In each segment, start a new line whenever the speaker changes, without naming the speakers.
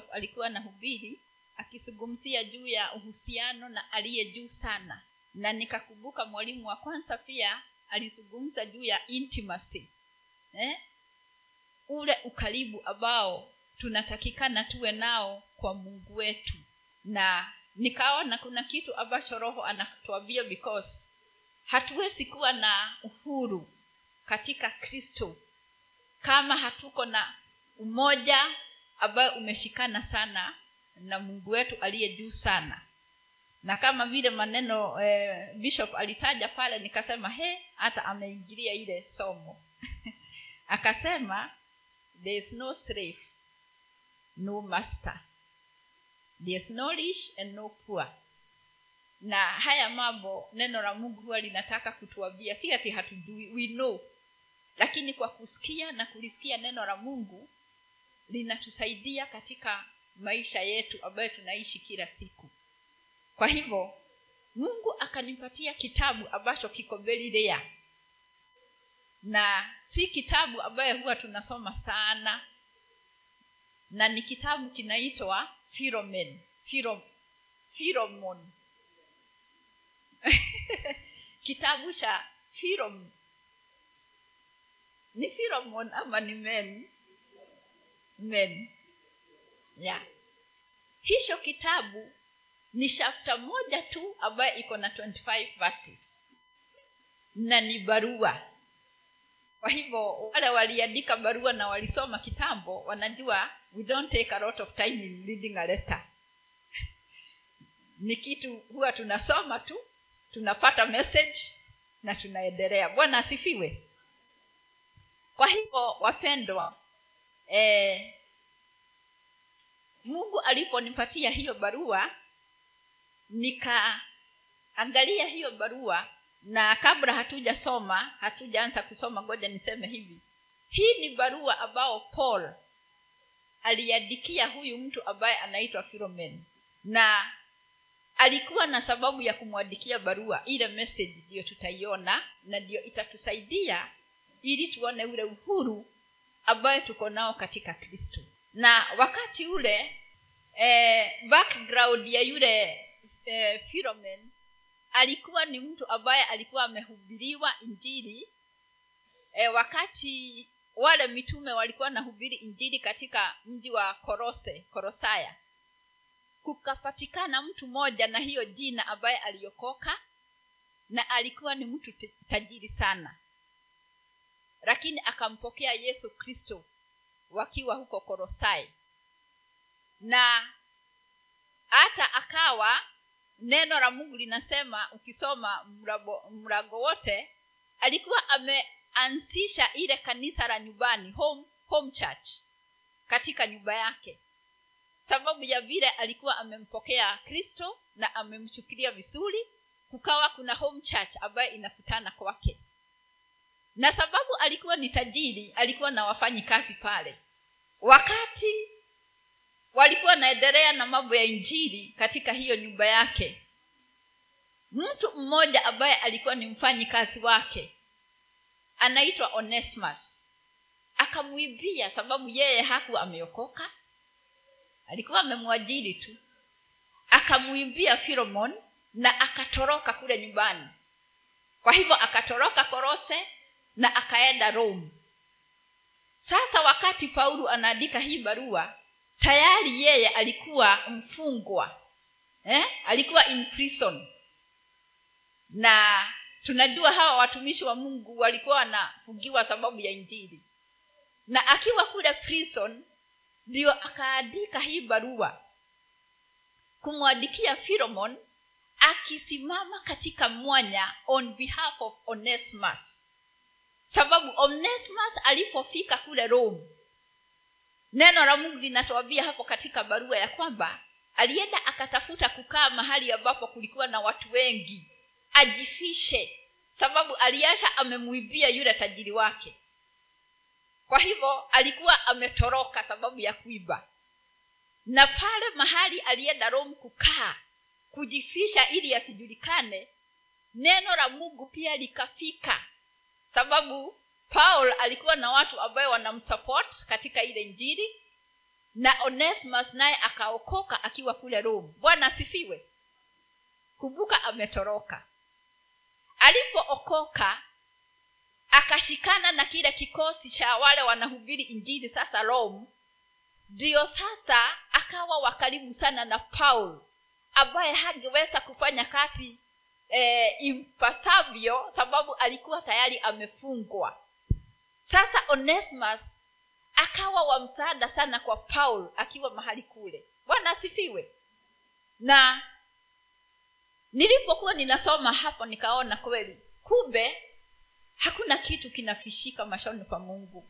alikuwa na hubiri akizungumzia juu ya uhusiano na aliye juu sana na nikakumbuka mwalimu wa kwanza pia alizungumza juu ya intimacy eh? ule ukaribu ambao tunatakikana tuwe nao kwa mungu wetu na nikaona kuna kitu ambacho roho anatuambia because hatuwezi kuwa na uhuru katika kristo kama hatuko na umoja ambayo umeshikana sana na mungu wetu aliye juu sana. Na kama vile maneno eh, bishop alitaja pale nikasema he hata ameingilia ile somo. Akasema there is no slave no master. There is no rich and no poor. Na haya mambo neno la mungu huwa linataka kutuambia si ati hatujui we know. Lakini kwa kusikia na kulisikia neno la mungu linatusaidia katika maisha yetu ambayo tunaishi kila siku. Kwa hivyo mungu akanipatia kitabu ambacho kiko very na si kitabu ambayo huwa tunasoma sana. Na ni kitabu kinaitwa firomen Philo, firomon kitabu cha firom ni firomon ama ni men men yeah. hicho kitabu ni shafta moja tu ambayo iko na 25 verses. Na ni barua. Kwa hivyo wale waliandika barua na walisoma kitambo wanajua we don't take a lot of time in reading a letter. Ni kitu huwa tunasoma tu tunapata message na tunaendelea. Bwana asifiwe. Kwa hivyo wapendwa eh, mungu aliponipatia hiyo barua nikaangalia hiyo barua na kabla hatujasoma hatujaanza kusoma ngoja niseme hivi. Hii ni barua ambao paul aliandikia huyu mtu ambaye anaitwa filomen na alikuwa na sababu ya kumwandikia barua. Ile message ndiyo tutaiona na ndiyo itatusaidia ili tuone ule uhuru ambayo tuko nao katika kristo. Na wakati ule eh, background ya yule eh, philomen alikuwa ni mtu ambaye alikuwa amehubiriwa injili. Eh, wakati wale mitume walikuwa nahubiri injili katika mji wa korose korosaya kukapatikana mtu mmoja na hiyo jina ambaye aliokoka na alikuwa ni mtu tajiri sana lakini akampokea yesu kristo wakiwa huko korosai na hata akawa neno la mungu linasema ukisoma mrago wote alikuwa ameanzisha ile kanisa la nyumbani home, home church katika nyumba yake. Sababu ya vile alikuwa amempokea kristo na amemchukilia vizuri kukawa kuna home church ambayo inakutana kwake na sababu alikuwa ni tajiri alikuwa na wafanyi kazi pale. Wakati walikuwa naendelea na mambo ya injili katika hiyo nyumba yake mtu mmoja ambaye alikuwa ni mfanyi kazi wake anaitwa onesmus akamwibia sababu yeye hakuwa ameokoka alikuwa amemwajiri tu. Akamwimbia filomon na akatoroka kule nyumbani. Kwa hivyo akatoroka korose na akaenda rome. Sasa wakati paulo anaandika hii barua tayari yeye alikuwa mfungwa eh? alikuwa in prison. Na tunajua hawa watumishi wa mungu walikuwa wanafungiwa sababu ya injili. Na akiwa kule prison ndio akaandika hii barua kumwandikia philomon akisimama katika mwanya on behalf of onesmus sababu onesmus alipofika kule rome neno la mungu linatuambia hapo katika barua ya kwamba alienda akatafuta kukaa mahali ambapo kulikuwa na watu wengi ajifishe sababu aliasha amemwibia yule tajiri wake. Kwa hivyo alikuwa ametoroka sababu ya kuiba. Na pale mahali alienda rome kukaa kujifisha ili asijulikane neno la mungu pia likafika sababu paul alikuwa na watu ambayo wanamsupport katika ile njiri na onesmus naye akaokoka akiwa kule rome. Bwana asifiwe. Kumbuka ametoroka. Alipookoka akashikana na kile kikosi cha wale wanahubiri injili sasa rome ndiyo sasa akawa wakaribu sana na paul ambaye hangeweza kufanya kazi e, impasavyo sababu alikuwa tayari amefungwa. Sasa onesmus akawa wa msaada sana kwa paul akiwa mahali kule. Bwana asifiwe. Na nilipokuwa ninasoma hapo nikaona kweli kumbe hakuna kitu kinafishika mashoni pa mungu.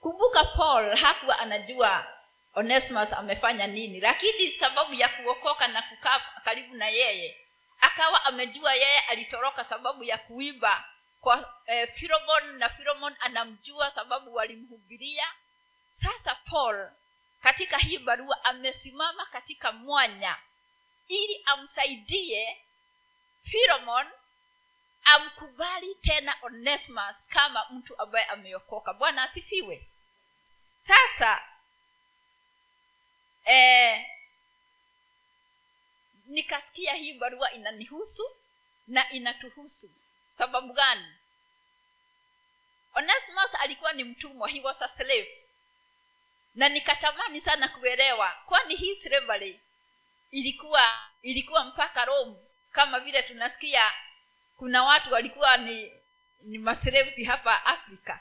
Kumbuka paul hakuwa anajua onesmus amefanya nini lakini sababu ya kuokoka na kukaa karibu na yeye akawa amejua yeye alitoroka sababu ya kuiba kwa eh, firomon na firomon anamjua sababu walimhubiria. Sasa paul katika hii barua amesimama katika mwanya. Ili amsaidie firomon amkubali tena onesmus kama mtu ambaye ameokoka. Bwana asifiwe. Sasa eh, nikasikia hii barua inanihusu na inatuhusu. Sababu gani? Onesimus alikuwa ni mtumwa he was a slave. Na nikatamani sana kuelewa kwani hii slavery ilikuwa ilikuwa mpaka rome? Kama vile tunasikia kuna watu walikuwa ni ni maslaves hapa afrika.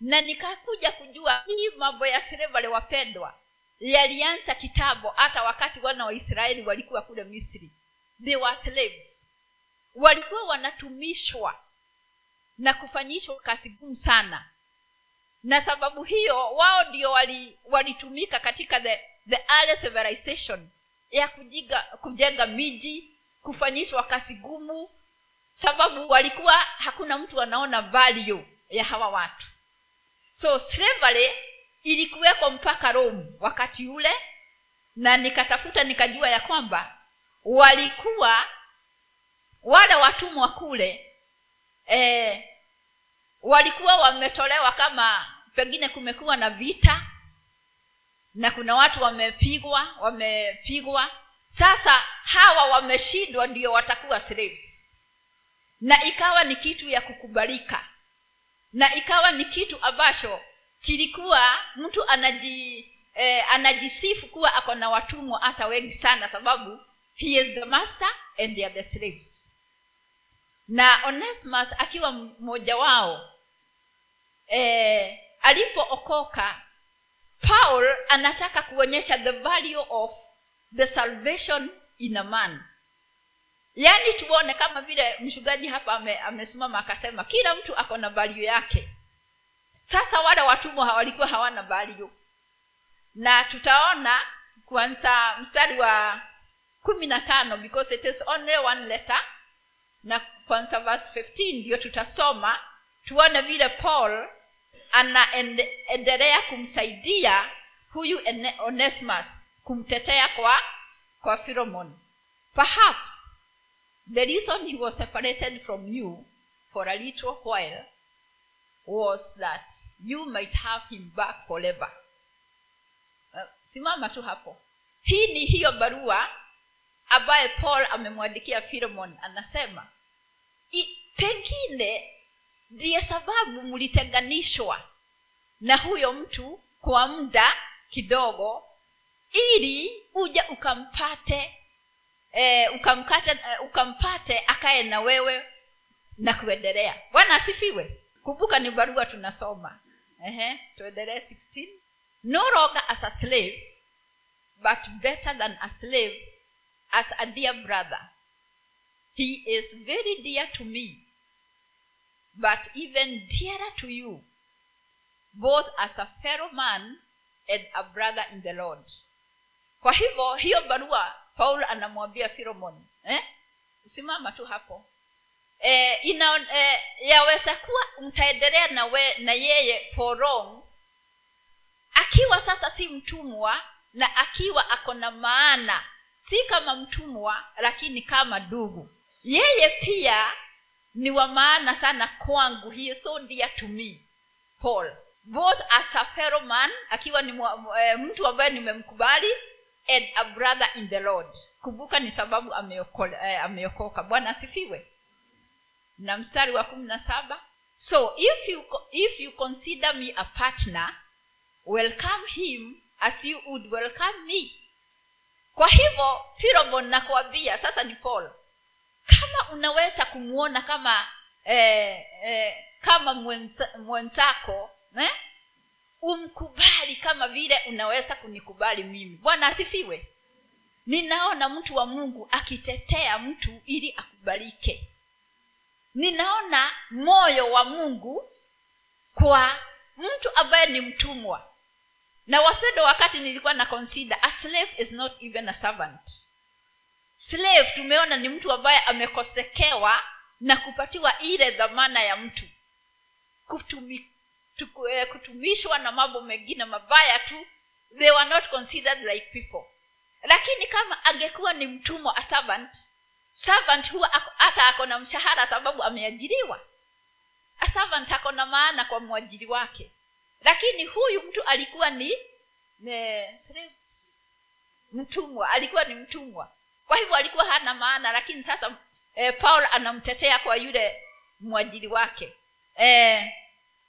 Na nikakuja kujua hii mambo ya slavery wapendwa yalianza kitambo hata wakati wana wa israeli walikuwa kule misri. They were slaves. Walikuwa wanatumishwa na kufanyishwa kazi gumu sana. Na sababu hiyo wao ndio walitumika wali katika the, the early civilization ya kujiga, kujenga miji kufanyishwa kazi gumu sababu walikuwa hakuna mtu anaona value ya hawa watu. So slavery ilikuwekwa mpaka rome wakati ule na nikatafuta nikajua ya kwamba walikuwa wale watumwa kule e, walikuwa wametolewa kama pengine kumekuwa na vita na kuna watu wamepigwa wamepigwa. Sasa hawa wameshindwa ndio watakuwa slaves. Na ikawa ni kitu ya kukubalika. Na ikawa ni kitu ambacho kilikuwa mtu anaji eh, anajisifu kuwa ako na watumwa hata wengi sana sababu he is the master and they are the slaves. Na onesimus akiwa mmoja wao eh, alipookoka paul anataka kuonyesha the value of the salvation in a man. Yaani tuone kama vile mshugaji hapa ame, amesimama akasema kila mtu ako na value yake sasa wale watumwa walikuwa hawana valio na tutaona kwanza mstari wa kumi na tano because it is only one letter. Na kwanza verse 15 ndio tutasoma tuone vile paul anaendelea kumsaidia huyu onesimus kumtetea kwa kwa philomon perhaps the reason he was separated from you for a little while was that you might have him back forever. Uh, simama tu hapo. Hii ni hiyo barua ambaye paul amemwandikia filemon anasema I, pengine ndiye sababu mlitenganishwa na huyo mtu kwa muda kidogo ili uja ukampate e, ukamkate e, ukampate akaye na wewe na kuendelea. Bwana asifiwe kumbuka ni barua tunasoma. Tuendelee no longer as a slave but better than a slave as a dear brother. He is very dear to me but even dearer to you both as a fellow man and a brother in the lord. Kwa hivyo hiyo barua paul anamwambia filomon eh? simama tu hapo e, ina eh, yaweza kuwa mtaendelea na, we, na yeye for akiwa sasa si mtumwa na akiwa ako na maana si kama mtumwa lakini kama ndugu. Yeye pia ni wa maana sana kwangu. He is so dear to me paul. Both as a man akiwa ni e, mtu ambaye nimemkubali and a brother in the lord. Kumbuka ni sababu ameokoka, eh, ameokoka. Bwana asifiwe na mstari wa kumi na saba. So if you, if you consider me a partner welcome him as you would welcome me. Kwa hivyo firobo nakuambia sasa ni paul kama unaweza kumwona kama eh, eh, kama mwenza, mwenzako eh? umkubali kama vile unaweza kunikubali mimi. Bwana asifiwe. Ninaona mtu wa mungu akitetea mtu ili akubalike ninaona moyo wa mungu kwa mtu ambaye ni mtumwa. Na wapendo wakati nilikuwa na consider a slave is not even a servant. Slave tumeona ni mtu ambaye amekosekewa na kupatiwa ile dhamana ya mtu. Kutumi, tuku, eh, kutumishwa na mambo mengine mabaya tu they were not considered like people. Lakini kama angekuwa ni mtumwa a servant servant huwa hata ako na mshahara sababu ameajiriwa. A servant ako na maana kwa mwajiri wake. Lakini huyu mtu alikuwa ni ne, mtumwa alikuwa ni mtumwa. Kwa hivyo alikuwa hana maana lakini sasa eh, paul anamtetea kwa yule mwajiri wake. Eh,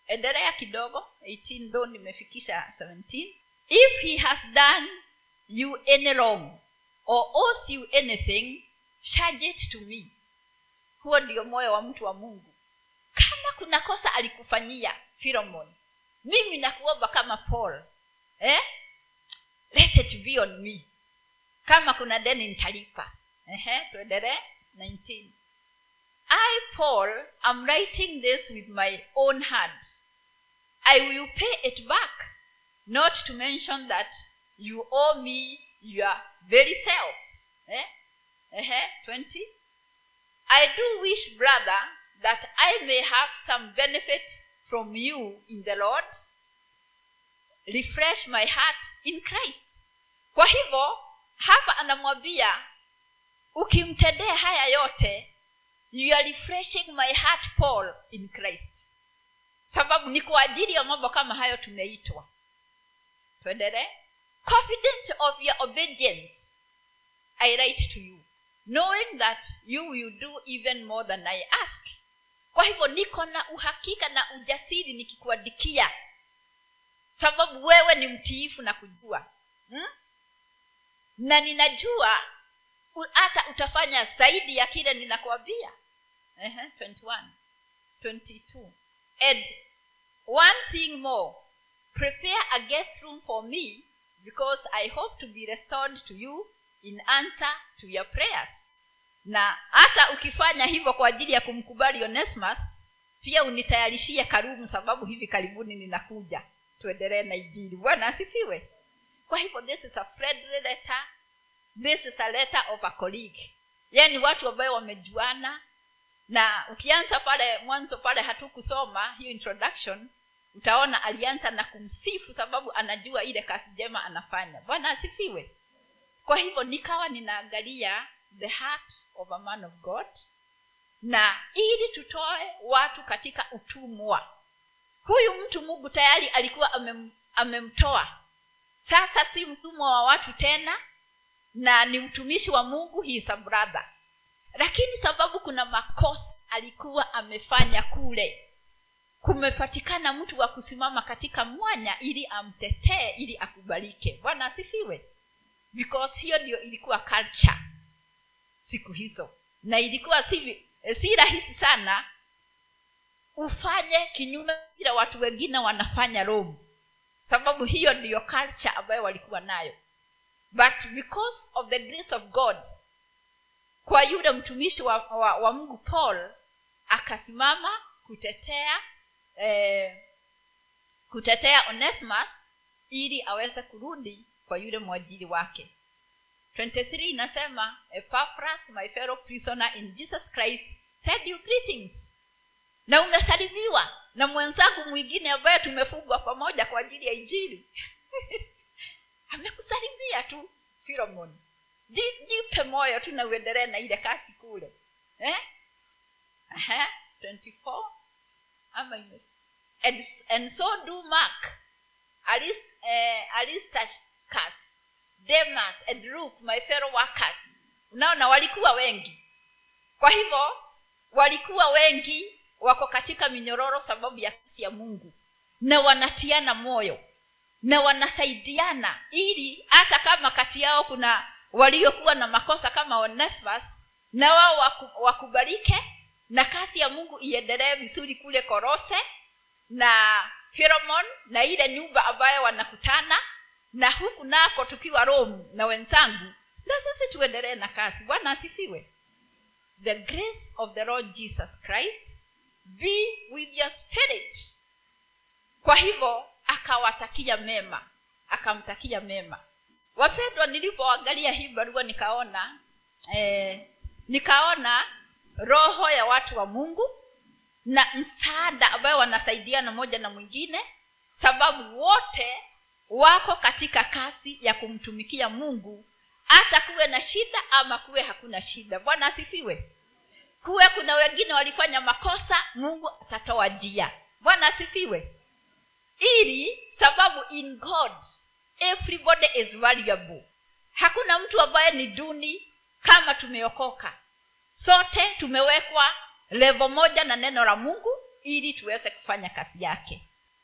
endelea kidogo 18 though nimefikisha 17 if he has done you any wrong or owes you anything charge it to me. Huo ndio moyo wa mtu wa mungu. Kama kuna kosa alikufanyia filomon mimi nakuomba kama paul eh? let it be on me. Kama kuna deni nitalipa. Tuendelee. 19 i paul am writing this with my own hand. I will pay it back. Not to mention that you owe me your very self. Eh? Eh 20 i do wish brother that i may have some benefit from you in the lord. Refresh my heart in christ. Kwa hivyo hapa anamwambia ukimtendea haya yote you are refreshing my heart paul in christ. Sababu ni kwa ajili ya mambo kama hayo tumeitwa. Tuendelee confident of your obedience i write to you knowing that you will do even more than i ask. Kwa hivyo niko na uhakika na ujasiri nikikuandikia. Sababu wewe ni mtiifu na kujua. Hmm? na ninajua hata utafanya zaidi ya kile ninakwambia uh-huh, 21 22 and one thing more prepare a guest room for me because i hope to be restored to you in answer to your prayers na hata ukifanya hivyo kwa ajili ya kumkubali onesmus pia unitayarishie karibu sababu hivi karibuni ninakuja. Tuendelee na ijili bwana asifiwe. Kwa hivyo this is a letter. This is a letter of a colleague. Yaani watu ambayo wamejuana. Na ukianza pale mwanzo pale hatukusoma hiyo introduction utaona alianza na kumsifu sababu anajua ile kazi njema anafanya. Bwana asifiwe. Kwa hivyo nikawa ninaangalia the heart of a man of god na ili tutoe watu katika utumwa. Huyu mtu mungu tayari alikuwa amem, amemtoa. Sasa si mtumwa wa watu tena na ni mtumishi wa mungu brother. Lakini sababu kuna makosa alikuwa amefanya kule. Kumepatikana mtu wa kusimama katika mwanya ili amtetee ili akubalike. Bwana asifiwe. Because hiyo ndio ilikuwa culture siku hizo. Na ilikuwa si, si rahisi sana ufanye kinyume ila watu wengine wanafanya rome. Sababu hiyo ndiyo culture ambayo walikuwa nayo. But because of the grace of god kwa yule mtumishi wa, wa, wa mungu paul akasimama kutetea eh, kutetea onesmus ili aweze kurudi kwa yule mwajiri wake 23 inasema epaphras my fellow prisoner in jesus christ send you greetings. Na umesalimiwa na mwenzangu mwingine ambaye tumefugwa pamoja kwa ajili ya injili. Amekusalimia tu filomon jipe moyo tu na uendelee na ile kazi kule. Eh? Aha, 24 ama and, and so do mark. Arist, eh, aristarchus demas and luke my fellow workers. Unaona walikuwa wengi. Kwa hivyo walikuwa wengi wako katika minyororo sababu ya kasi ya mungu. Na wanatiana moyo. Na wanasaidiana ili hata kama kati yao kuna waliokuwa na makosa kama onesmus na wao waku, wakubalike na kasi ya mungu iendelee vizuri kule korose na firomon na ile nyumba ambayo wanakutana na huku nako tukiwa rome na wenzangu na sisi tuendelee na kazi. Bwana asifiwe. The grace of the lord jesus christ be with your spirit. Kwa hivyo akawatakia mema akamtakia mema. Wapendwa nilivyoangalia hii barua nikaona eh, nikaona roho ya watu wa mungu na msaada ambayo wanasaidiana moja na mwingine sababu wote wako katika kasi ya kumtumikia mungu hata kuwe na shida ama kuwe hakuna shida. Bwana asifiwe. Kuwe kuna wengine walifanya makosa mungu atatoa njia bwana asifiwe. Ili sababu in god everybody is valuable. Hakuna mtu ambaye ni duni kama tumeokoka. Sote tumewekwa levo moja na neno la mungu ili tuweze kufanya kazi yake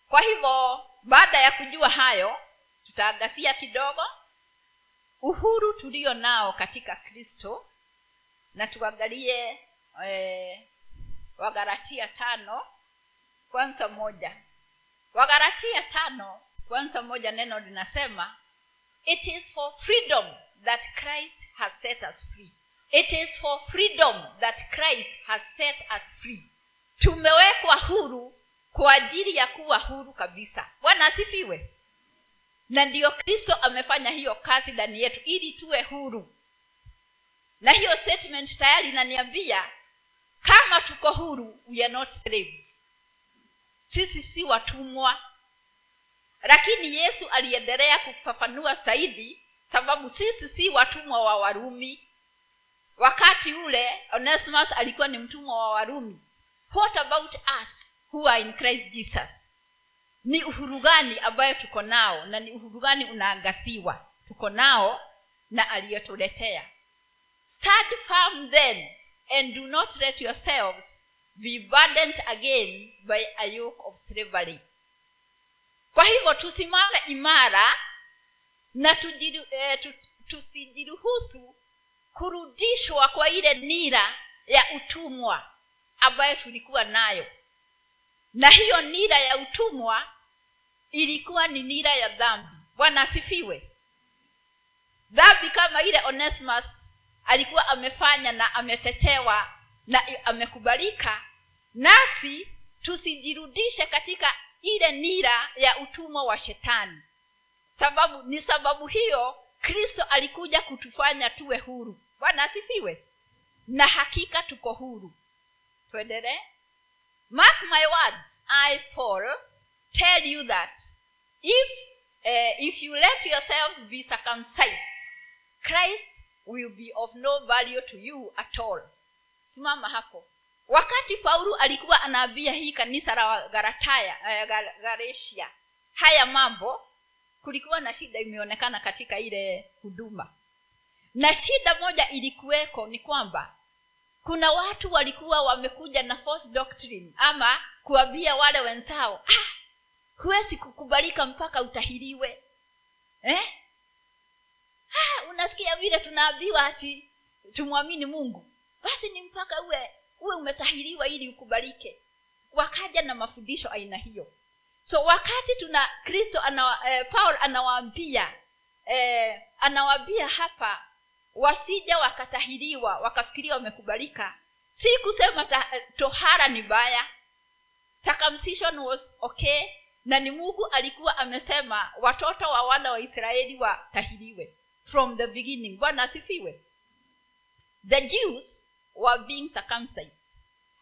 kwa hivyo baada ya kujua hayo tutaagasia kidogo uhuru tulio nao katika kristo na tuangalie e, wagaratia tano kwanza moja. Wagaratia tano kwanza moja neno linasema it is for freedom that christ has set us free. It is for freedom that christ has set us free. Tumewekwa huru kwa ajili ya kuwa huru kabisa. Bwana asifiwe. Na ndiyo kristo amefanya hiyo kazi ndani yetu ili tuwe huru. Na hiyo statement tayari inaniambia kama tuko huru we are not slaves. Sisi si watumwa. Lakini yesu aliendelea kufafanua zaidi sababu sisi si watumwa wa warumi. Wakati ule onesimus alikuwa ni mtumwa wa warumi. What about us who are in christ jesus. Ni uhuru gani ambayo tuko nao na ni uhuru gani unaangasiwa? Tuko nao na aliyotuletea stand firm then and do not let yourselves be burdened again by a yoke of slavery. Kwa hivyo tusimame imara na tujiru, eh, tu, tusijiruhusu kurudishwa kwa ile nira ya utumwa ambayo tulikuwa nayo na hiyo nira ya utumwa ilikuwa ni nira ya dhambi. Bwana asifiwe. Dhambi kama ile onesimus alikuwa amefanya na ametetewa na amekubalika nasi tusijirudishe katika ile nira ya utumwa wa shetani. Sababu ni sababu hiyo kristo alikuja kutufanya tuwe huru. Bwana asifiwe. Na hakika tuko huru. Tuendelee mark my words i paul tell you that if uh, if you let yourselves be circumcised christ will be of no value to you at all. Simama hapo. Wakati paulo alikuwa anaambia hii kanisa la garataya uh, galatia haya mambo kulikuwa na shida imeonekana katika ile huduma. Na shida moja ilikuweko ni kwamba kuna watu walikuwa wamekuja na false doctrine ama kuambia wale wenzao. Ah, huwezi kukubalika mpaka utahiriwe. Eh? ah, unasikia vile tunaambiwa ati tumwamini mungu. Basi ni mpaka uwe uwe umetahiriwa ili ukubalike. Wakaja na mafundisho aina hiyo. So wakati tuna kristo ana, eh, paul anawaambia eh, anawaambia hapa wasija wakatahiriwa wakafikiria wamekubalika. Si kusema ta, tohara ni baya circumcision was okay na ni mungu alikuwa amesema watoto wa wana wa israeli watahiriwe. From the beginning. Bwana asifiwe. The jews were being circumcised.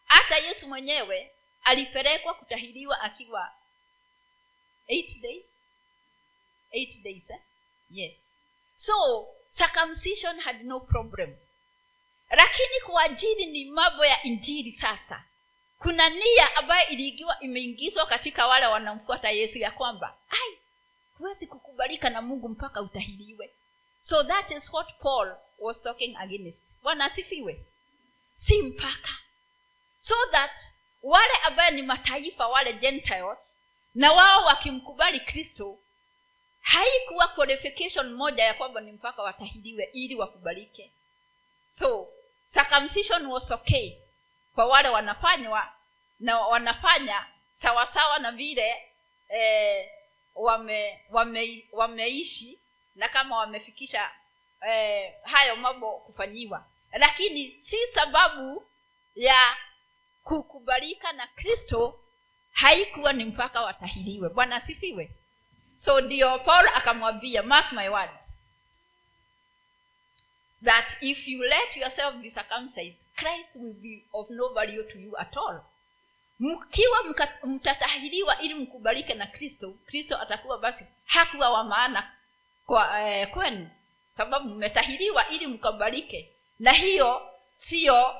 Hata yesu mwenyewe alipelekwa kutahiriwa akiwa eight days? Eight days eh? yes. So circumcision had no problem. Lakini kuajiri ni mambo ya injiri sasa. Kuna nia ambayo iliigiwa imeingizwa katika wale wanamfuata yesu ya kwamba ai huwezi kukubalika na mungu mpaka utahiliwe so that is what paul was talking against. Bwana asifiwe. Si mpaka. So that wale ambaye ni mataifa wale gentiles na wao wakimkubali kristo haikuwa qualification moja ya kwamba ni mpaka watahidiwe ili wakubalike. So circumcision was okay kwa wale wanafanywa na wanafanya sawasawa na vile eh, wame, wame, wameishi na kama wamefikisha eh, hayo mambo kufanyiwa. Lakini si sababu ya kukubalika na kristo haikuwa ni mpaka watahiriwe bwana asifiwe so ndio paul akamwambia mark my words that if you let yourself be circumcised christ will be of no value to you at all. Mkiwa mtatahiriwa ili mkubalike na kristo kristo atakuwa basi hakuwa wa maana kwa eh, kwenu. Sababu mmetahiriwa ili mkubalike na hiyo siyo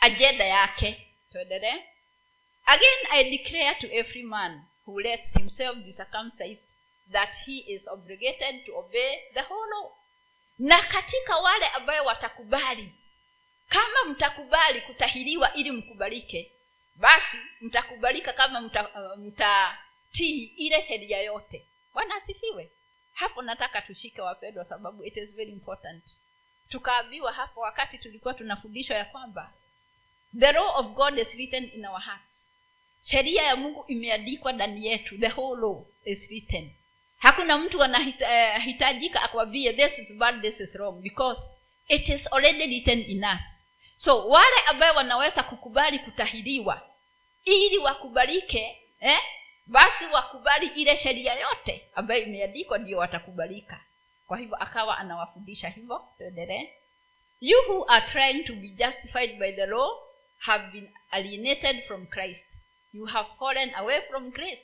ajenda yake. Tuendelee. Again i declare to every man who lets himself be circumcised that he is obligated to obey the whole law. Na katika wale ambayo watakubali kama mtakubali kutahiriwa ili mkubalike basi mtakubalika kama mtatii mta ile sheria yote. Bwana asifiwe. Hapo nataka tushike wapendwa sababu it is very important. Tukaambiwa hapo wakati tulikuwa tunafundishwa ya kwamba the law of god is written in our hearts. Sheria ya mungu imeandikwa ndani yetu. The whole law is written hakuna mtu anahitajika uh, akwambie this is bad this is wrong because it is already written in us. So wale ambaye wanaweza kukubali kutahiriwa ili wakubalike eh, basi wakubali ile sheria yote ambayo imeandikwa ndio watakubalika. Kwa hivyo akawa anawafundisha hivyo tuendelee. You who are trying to be justified by the law have been alienated from christ. You have fallen away from grace.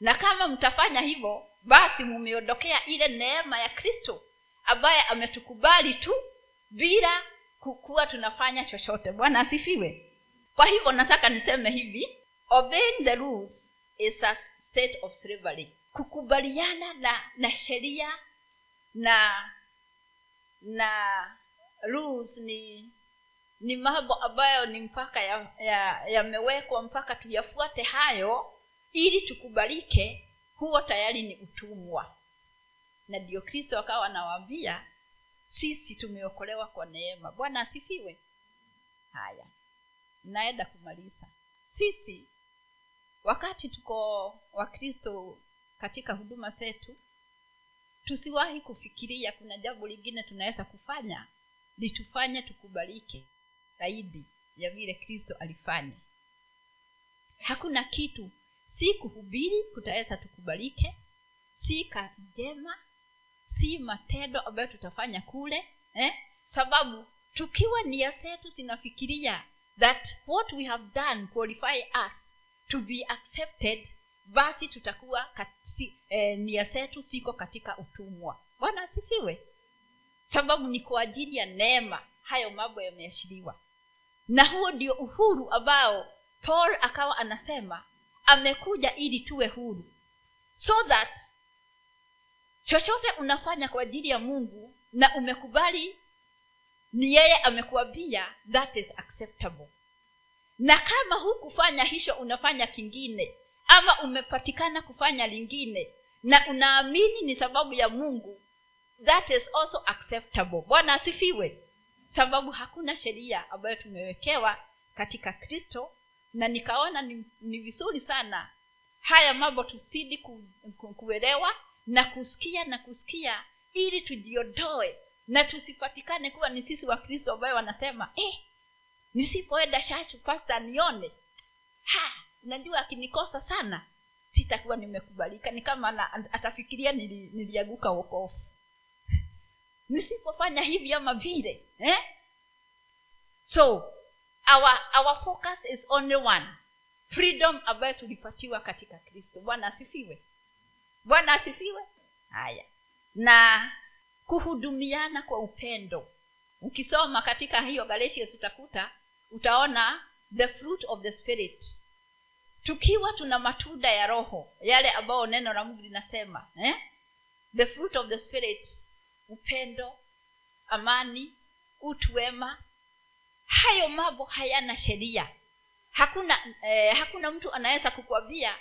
Na kama mtafanya hivyo basi mumeondokea ile neema ya kristo ambaye ametukubali tu bila kukuwa tunafanya chochote. Bwana asifiwe. Kwa hivyo nataka niseme hivi obeying the rules is a state of slavery. Kukubaliana na na sheria na na rules ni ni mambo ambayo ni mpaka yamewekwa ya, ya mpaka tuyafuate hayo ili tukubalike huo tayari ni utumwa. Na ndio kristo akawa anawaambia sisi tumeokolewa kwa neema. Bwana asifiwe. Haya naenda kumaliza. Sisi wakati tuko wakristo katika huduma zetu tusiwahi kufikiria kuna jambo lingine tunaweza kufanya. Litufanye tukubalike zaidi ya vile kristo alifanya. Hakuna kitu si kuhubiri kutaweza tukubalike si kazi njema. Si matendo ambayo tutafanya kule eh? sababu tukiwa nia zetu zinafikiria that what we have done qualify us to be accepted basi tutakuwa kati, eh, nia zetu siko katika utumwa. Bwana asifiwe. Sababu ni kwa ajili ya neema hayo mambo yameashiriwa. Na huo ndio uhuru ambao paul akawa anasema amekuja ili tuwe huru. So that chochote unafanya kwa ajili ya mungu na umekubali ni yeye amekuambia that is acceptable. Na kama hukufanya hicho unafanya kingine. Ama umepatikana kufanya lingine. Na unaamini ni sababu ya mungu that is also acceptable. Bwana asifiwe. Sababu hakuna sheria ambayo tumewekewa katika kristo na nikaona ni, ni vizuri sana haya mambo tusidi ku, ku, kuelewa na kusikia na kusikia ili tujiondoe na tusipatikane kuwa ni sisi wakristo ambayo wanasema eh, nisipoenda shachu pasta nione. Ha najua akinikosa sana sitakuwa nimekubalika. Ni kama na, atafikiria nili, niliaguka wokofu nisipofanya hivi ama vile eh? so our, our focus is only one. Freedom ambayo tulipatiwa katika kristo. Bwana asifiwe. Bwana asifiwe. Haya. Na kuhudumiana kwa upendo. Ukisoma katika hiyo galatians utakuta utaona the fruit of the spirit. Tukiwa tuna matunda ya roho yale ambayo neno la mungu linasema eh? the fruit of the spirit. Upendo amani utu wema hayo mambo hayana sheria. Hakuna eh, hakuna mtu anaweza kukwambia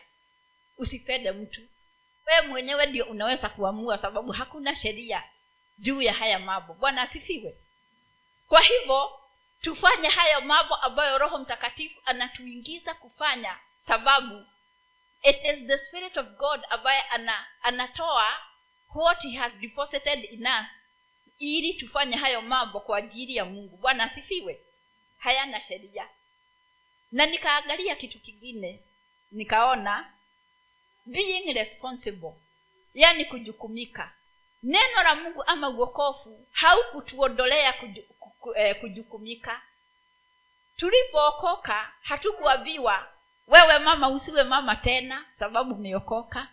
usipende mtu. Wewe mwenyewe ndio unaweza kuamua sababu hakuna sheria juu ya haya mambo. Bwana asifiwe. Kwa hivyo tufanye hayo mambo ambayo roho mtakatifu anatuingiza kufanya sababu it is the spirit of god ambaye ana, anatoa what he has deposited in us ili tufanye hayo mambo kwa ajili ya mungu. Bwana asifiwe hayana sheria. Na nikaangalia kitu kingine nikaona being responsible yaani kujukumika. Neno la mungu ama uokofu haukutuondolea eh, kujukumika. Tulipookoka hatukuambiwa wewe mama usiwe mama tena sababu umeokoka.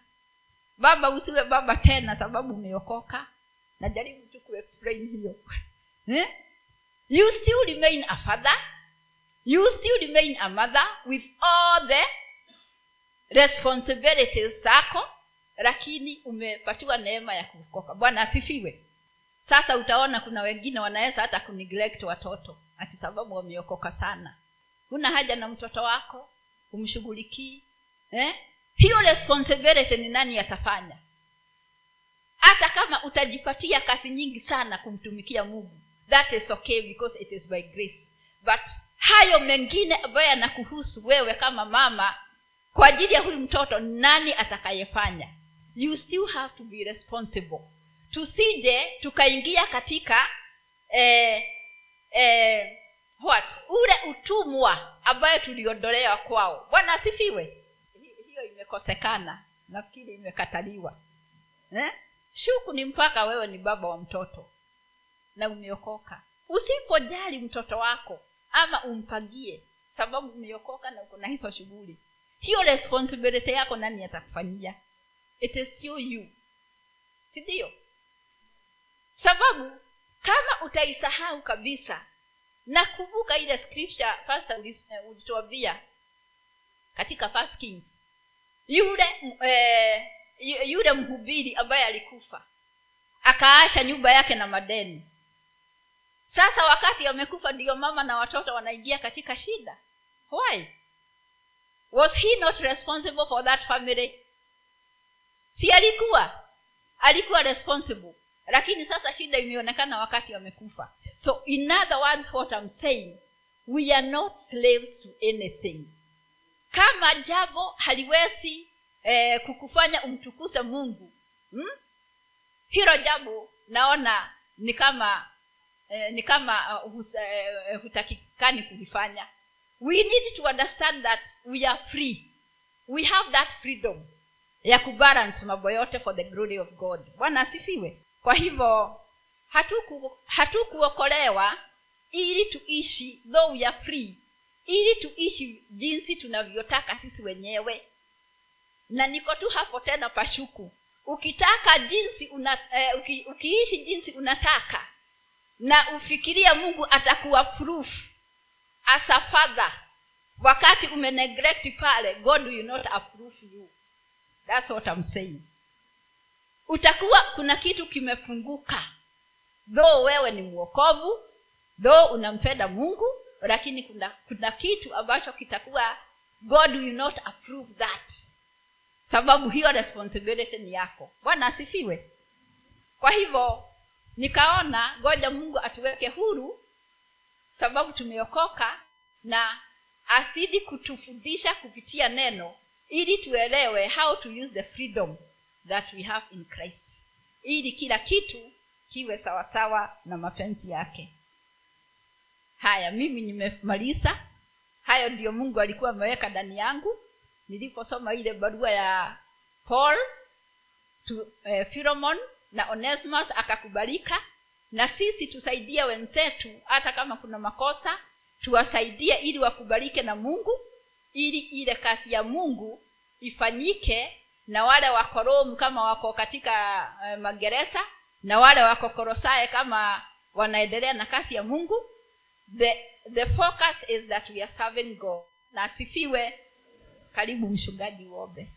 Baba usiwe baba tena sababu umeokoka. Najaribu tu kuexplain hiyo. Eh? You still remain a father. You still remain a mother with all the responsibilities zako lakini umepatiwa neema ya kuokoka. Bwana asifiwe. Sasa utaona kuna wengine wanaweza hata kuneglect watoto ati sababu wameokoka sana. Huna haja na mtoto wako umshughulikii eh? hiyo responsibility ni nani atafanya? Hata kama utajipatia kazi nyingi sana kumtumikia mungu that is okay because it is by grace. But hayo mengine ambayo yanakuhusu wewe kama mama kwa ajili ya huyu mtoto nani atakayefanya? You still have to be responsible. Tusije tukaingia katika eh, eh, what? Ule utumwa ambayo tuliondolewa kwao. Bwana asifiwe. Hiyo imekosekana. Nafikiri imekataliwa. Eh? shuku ni mpaka wewe ni baba wa mtoto na umeokoka. Usipojali mtoto wako ama umpangie sababu umeokoka na uko na hizo shughuli. Hiyo responsibility yako nani atakufanyia? It is still you. Sindio sababu kama utaisahau kabisa nakumbuka ile scripture pastor ulituambia katika first kings yule eh, yule mhubiri ambaye alikufa akaasha nyumba yake na madeni sasa wakati amekufa ndiyo mama na watoto wanaingia katika shida. Why? Was he not responsible for that family? Si alikuwa. Alikuwa responsible. Lakini sasa shida imeonekana wakati amekufa. So in other words what I'm saying we are not slaves to anything. Kama jambo haliwezi eh, kukufanya umtukuse mungu hmm? hilo jambo naona ni kama eh, ni kama uh, hus, eh, hutakikani kuvifanya we need to understand that we are free. We have that freedom ya kubalance mambo yote for the glory of god. Bwana asifiwe. Kwa hivyo hatukuokolewa hatu ili tuishi though we are free ili tuishi jinsi tunavyotaka sisi wenyewe. Na niko tu hapo tena pashuku. Ukitaka jinsi una, eh, uki, ukiishi jinsi unataka na ufikiria mungu atakuwa proof as a father. Wakati umeneglect pale god will not approve you. Thats what I'm saying. Utakuwa kuna kitu kimepunguka though wewe ni mwokovu though unampenda mungu lakini kuna kuna kitu ambacho kitakuwa god will not approve that. Sababu hiyo responsibility ni yako. Bwana asifiwe. Kwa hivyo nikaona ngoja mungu atuweke huru sababu tumeokoka na asidi kutufundisha kupitia neno ili tuelewe how to use the freedom that we have in christ. Ili kila kitu kiwe sawasawa na mapenzi yake. Haya mimi nimemaliza. Hayo ndiyo mungu alikuwa ameweka ndani yangu. Niliposoma ile barua ya paul to eh, philomon na onesmus akakubalika na sisi tusaidie wenzetu hata kama kuna makosa tuwasaidie ili wakubalike na mungu ili ile kazi ya mungu ifanyike na wale wako romu kama wako katika e, magereza na wale wako korosae kama wanaendelea na kazi ya mungu. The the focus is that we are serving god. Na asifiwe. Karibu mchungaji uombe